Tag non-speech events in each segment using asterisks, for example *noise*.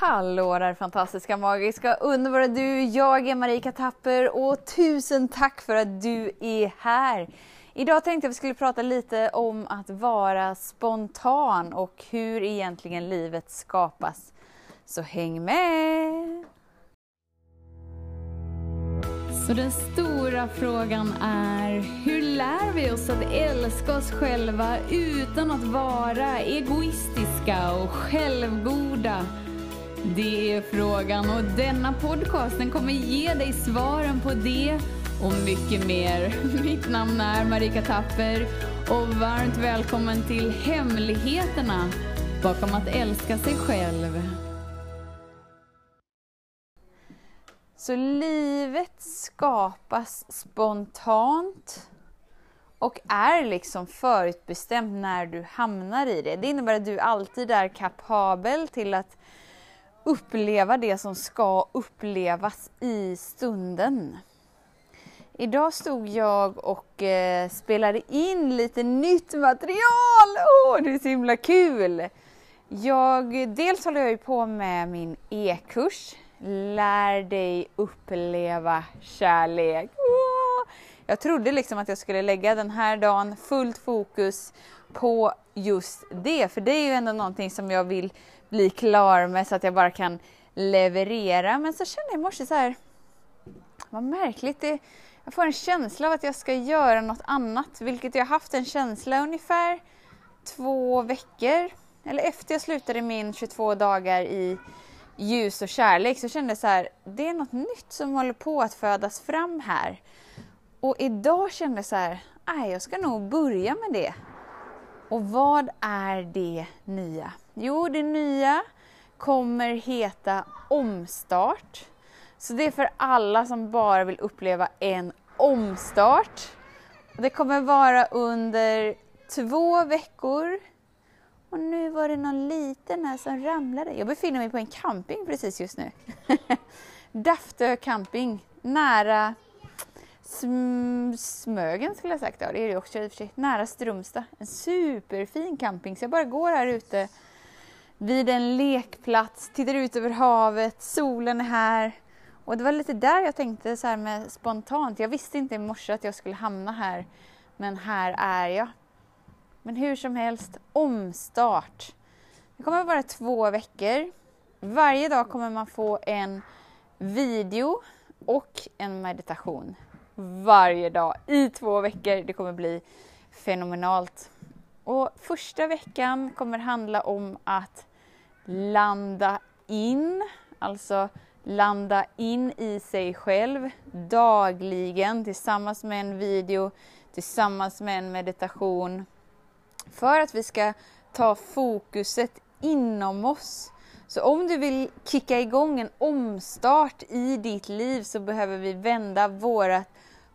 Hallå där fantastiska, magiska, underbara du! Jag är Marika Tapper och tusen tack för att du är här! Idag tänkte jag att vi skulle prata lite om att vara spontan och hur egentligen livet skapas. Så häng med! Så den stora frågan är, hur lär vi oss att älska oss själva utan att vara egoistiska och självgoda? Det är frågan och denna podcasten kommer ge dig svaren på det och mycket mer. *laughs* Mitt namn är Marika Tapper och varmt välkommen till Hemligheterna bakom att älska sig själv. Så livet skapas spontant och är liksom förutbestämt när du hamnar i det. Det innebär att du alltid är kapabel till att uppleva det som ska upplevas i stunden. Idag stod jag och eh, spelade in lite nytt material. Åh, det är så himla kul! Jag, dels håller jag ju på med min e-kurs Lär dig uppleva kärlek. Jag trodde liksom att jag skulle lägga den här dagen fullt fokus på just det, för det är ju ändå någonting som jag vill bli klar med så att jag bara kan leverera. Men så kände jag i morse så här, vad märkligt. Det, jag får en känsla av att jag ska göra något annat, vilket jag haft en känsla ungefär två veckor, eller efter jag slutade min 22 dagar i ljus och kärlek så kände jag så här, det är något nytt som håller på att födas fram här. Och idag kände jag så här, nej jag ska nog börja med det. Och vad är det nya? Jo, det nya kommer heta omstart. Så det är för alla som bara vill uppleva en omstart. Det kommer vara under två veckor. Och nu var det någon liten här som ramlade. Jag befinner mig på en camping precis just nu. *laughs* Daftö camping, nära Sm Smögen skulle jag sagt. Ja, det är det också i och för sig. Nära Strömstad. En superfin camping. Så jag bara går här ute vid en lekplats, tittar ut över havet, solen är här. Och det var lite där jag tänkte så här med spontant. Jag visste inte i morse att jag skulle hamna här, men här är jag. Men hur som helst, omstart. Det kommer att vara två veckor. Varje dag kommer man få en video och en meditation. Varje dag i två veckor. Det kommer bli fenomenalt. Och första veckan kommer handla om att landa in, alltså landa in i sig själv dagligen tillsammans med en video, tillsammans med en meditation. För att vi ska ta fokuset inom oss. Så om du vill kicka igång en omstart i ditt liv så behöver vi vända vårt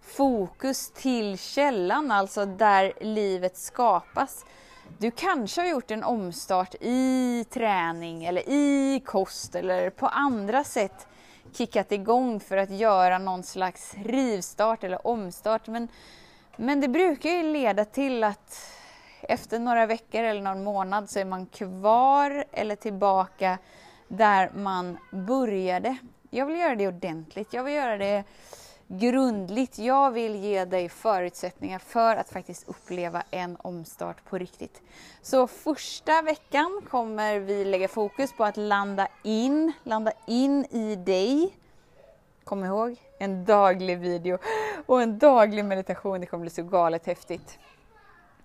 fokus till källan, alltså där livet skapas. Du kanske har gjort en omstart i träning eller i kost eller på andra sätt kickat igång för att göra någon slags rivstart eller omstart. Men, men det brukar ju leda till att efter några veckor eller någon månad så är man kvar eller tillbaka där man började. Jag vill göra det ordentligt. Jag vill göra det grundligt. Jag vill ge dig förutsättningar för att faktiskt uppleva en omstart på riktigt. Så första veckan kommer vi lägga fokus på att landa in, landa in i dig. Kom ihåg, en daglig video och en daglig meditation. Det kommer bli så galet häftigt.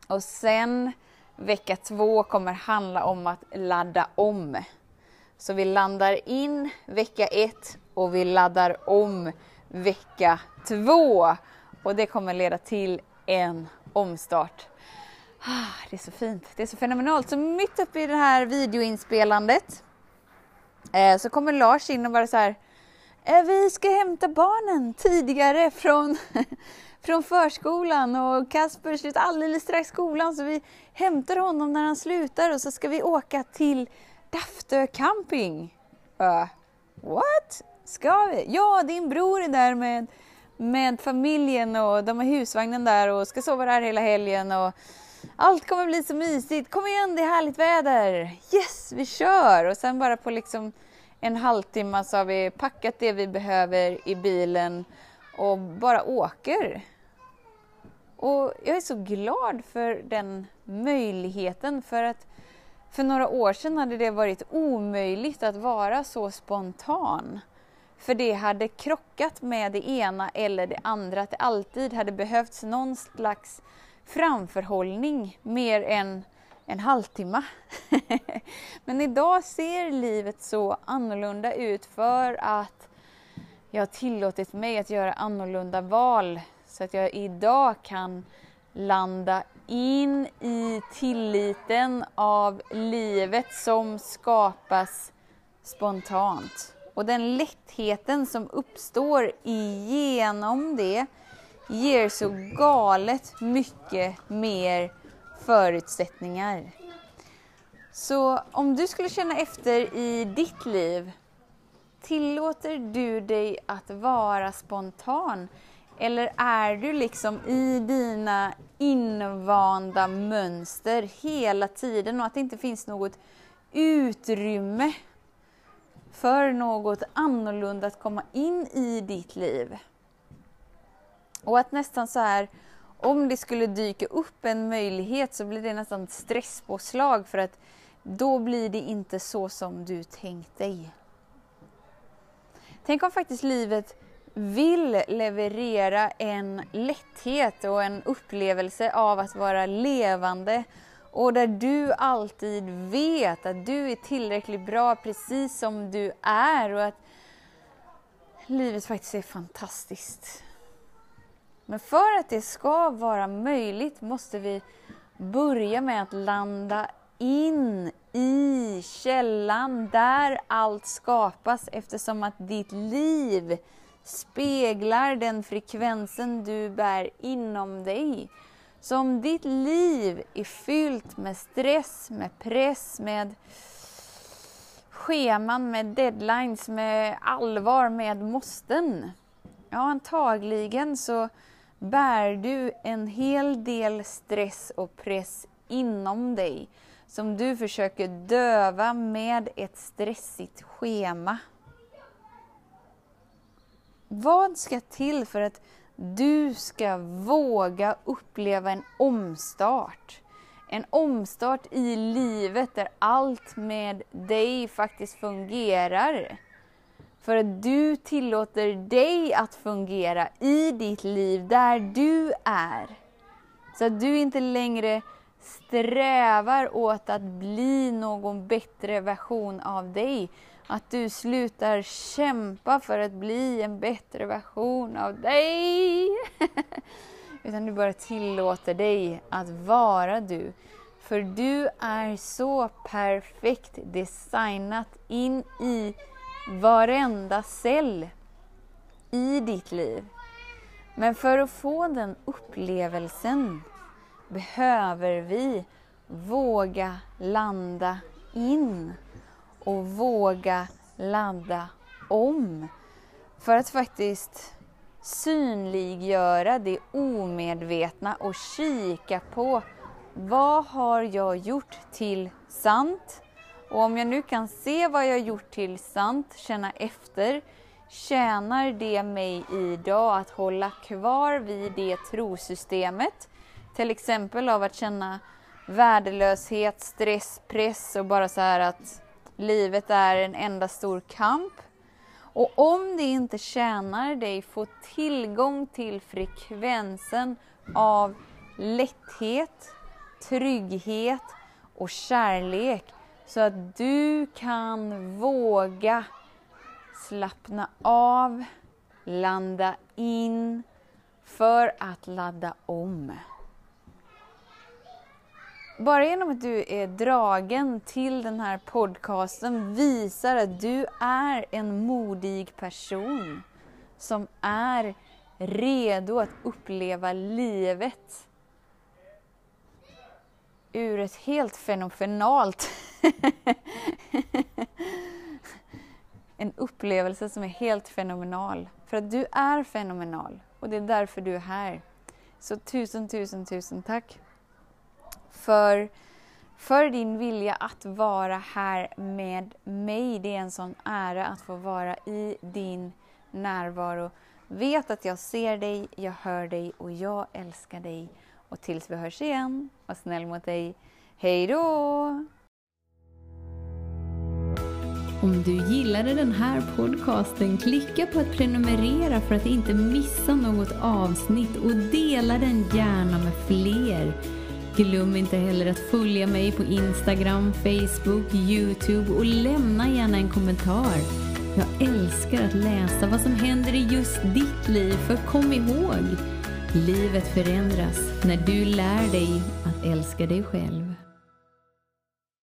Och sen vecka två kommer handla om att ladda om. Så vi landar in vecka ett och vi laddar om vecka två. Och det kommer leda till en omstart. Ah, det är så fint, det är så fenomenalt. Så mitt uppe i det här videoinspelandet eh, så kommer Lars in och bara så här eh, Vi ska hämta barnen tidigare från, *laughs* från förskolan och Kasper slutar alldeles strax skolan så vi hämtar honom när han slutar och så ska vi åka till Daftö camping. Uh, what? Ska vi? Ja, din bror är där med, med familjen och de har husvagnen där och ska sova där hela helgen och allt kommer bli så mysigt. Kom igen, det är härligt väder. Yes, vi kör! Och sen bara på liksom en halvtimme så har vi packat det vi behöver i bilen och bara åker. Och jag är så glad för den möjligheten för att för några år sedan hade det varit omöjligt att vara så spontan. För det hade krockat med det ena eller det andra, att det alltid hade behövts någon slags framförhållning mer än en halvtimme. *laughs* Men idag ser livet så annorlunda ut för att jag har tillåtit mig att göra annorlunda val så att jag idag kan landa in i tilliten av livet som skapas spontant. Och den lättheten som uppstår igenom det ger så galet mycket mer förutsättningar. Så om du skulle känna efter i ditt liv, tillåter du dig att vara spontan? Eller är du liksom i dina invanda mönster hela tiden och att det inte finns något utrymme för något annorlunda att komma in i ditt liv? Och att nästan så här, om det skulle dyka upp en möjlighet så blir det nästan ett stresspåslag för att då blir det inte så som du tänkt dig. Tänk om faktiskt livet vill leverera en lätthet och en upplevelse av att vara levande och där du alltid vet att du är tillräckligt bra precis som du är och att livet faktiskt är fantastiskt. Men för att det ska vara möjligt måste vi börja med att landa in i källan där allt skapas eftersom att ditt liv speglar den frekvensen du bär inom dig. Så om ditt liv är fyllt med stress, med press, med scheman, med deadlines, med allvar, med måsten. Ja, antagligen så bär du en hel del stress och press inom dig som du försöker döva med ett stressigt schema. Vad ska till för att du ska våga uppleva en omstart? En omstart i livet där allt med dig faktiskt fungerar. För att du tillåter dig att fungera i ditt liv där du är. Så att du inte längre strävar åt att bli någon bättre version av dig. Att du slutar kämpa för att bli en bättre version av dig. *laughs* Utan du bara tillåter dig att vara du. För du är så perfekt designat in i varenda cell i ditt liv. Men för att få den upplevelsen behöver vi våga landa in och våga ladda om. För att faktiskt synliggöra det omedvetna och kika på vad har jag gjort till sant? Och om jag nu kan se vad jag gjort till sant, känna efter, tjänar det mig idag att hålla kvar vid det trosystemet? Till exempel av att känna värdelöshet, stress, press och bara så här att livet är en enda stor kamp. Och om det inte tjänar dig, få tillgång till frekvensen av lätthet, trygghet och kärlek så att du kan våga slappna av, landa in för att ladda om. Bara genom att du är dragen till den här podcasten visar att du är en modig person som är redo att uppleva livet ur ett helt fenomenalt *laughs* en upplevelse som är helt fenomenal. För att du är fenomenal och det är därför du är här. Så tusen, tusen, tusen tack för, för din vilja att vara här med mig. Det är en sån ära att få vara i din närvaro. Vet att jag ser dig, jag hör dig och jag älskar dig. Och tills vi hörs igen, var snäll mot dig. Hej då! Om du gillade den här podcasten, klicka på att prenumerera för att inte missa något avsnitt och dela den gärna med fler. Glöm inte heller att följa mig på Instagram, Facebook, Youtube och lämna gärna en kommentar. Jag älskar att läsa vad som händer i just ditt liv, för kom ihåg, livet förändras när du lär dig att älska dig själv.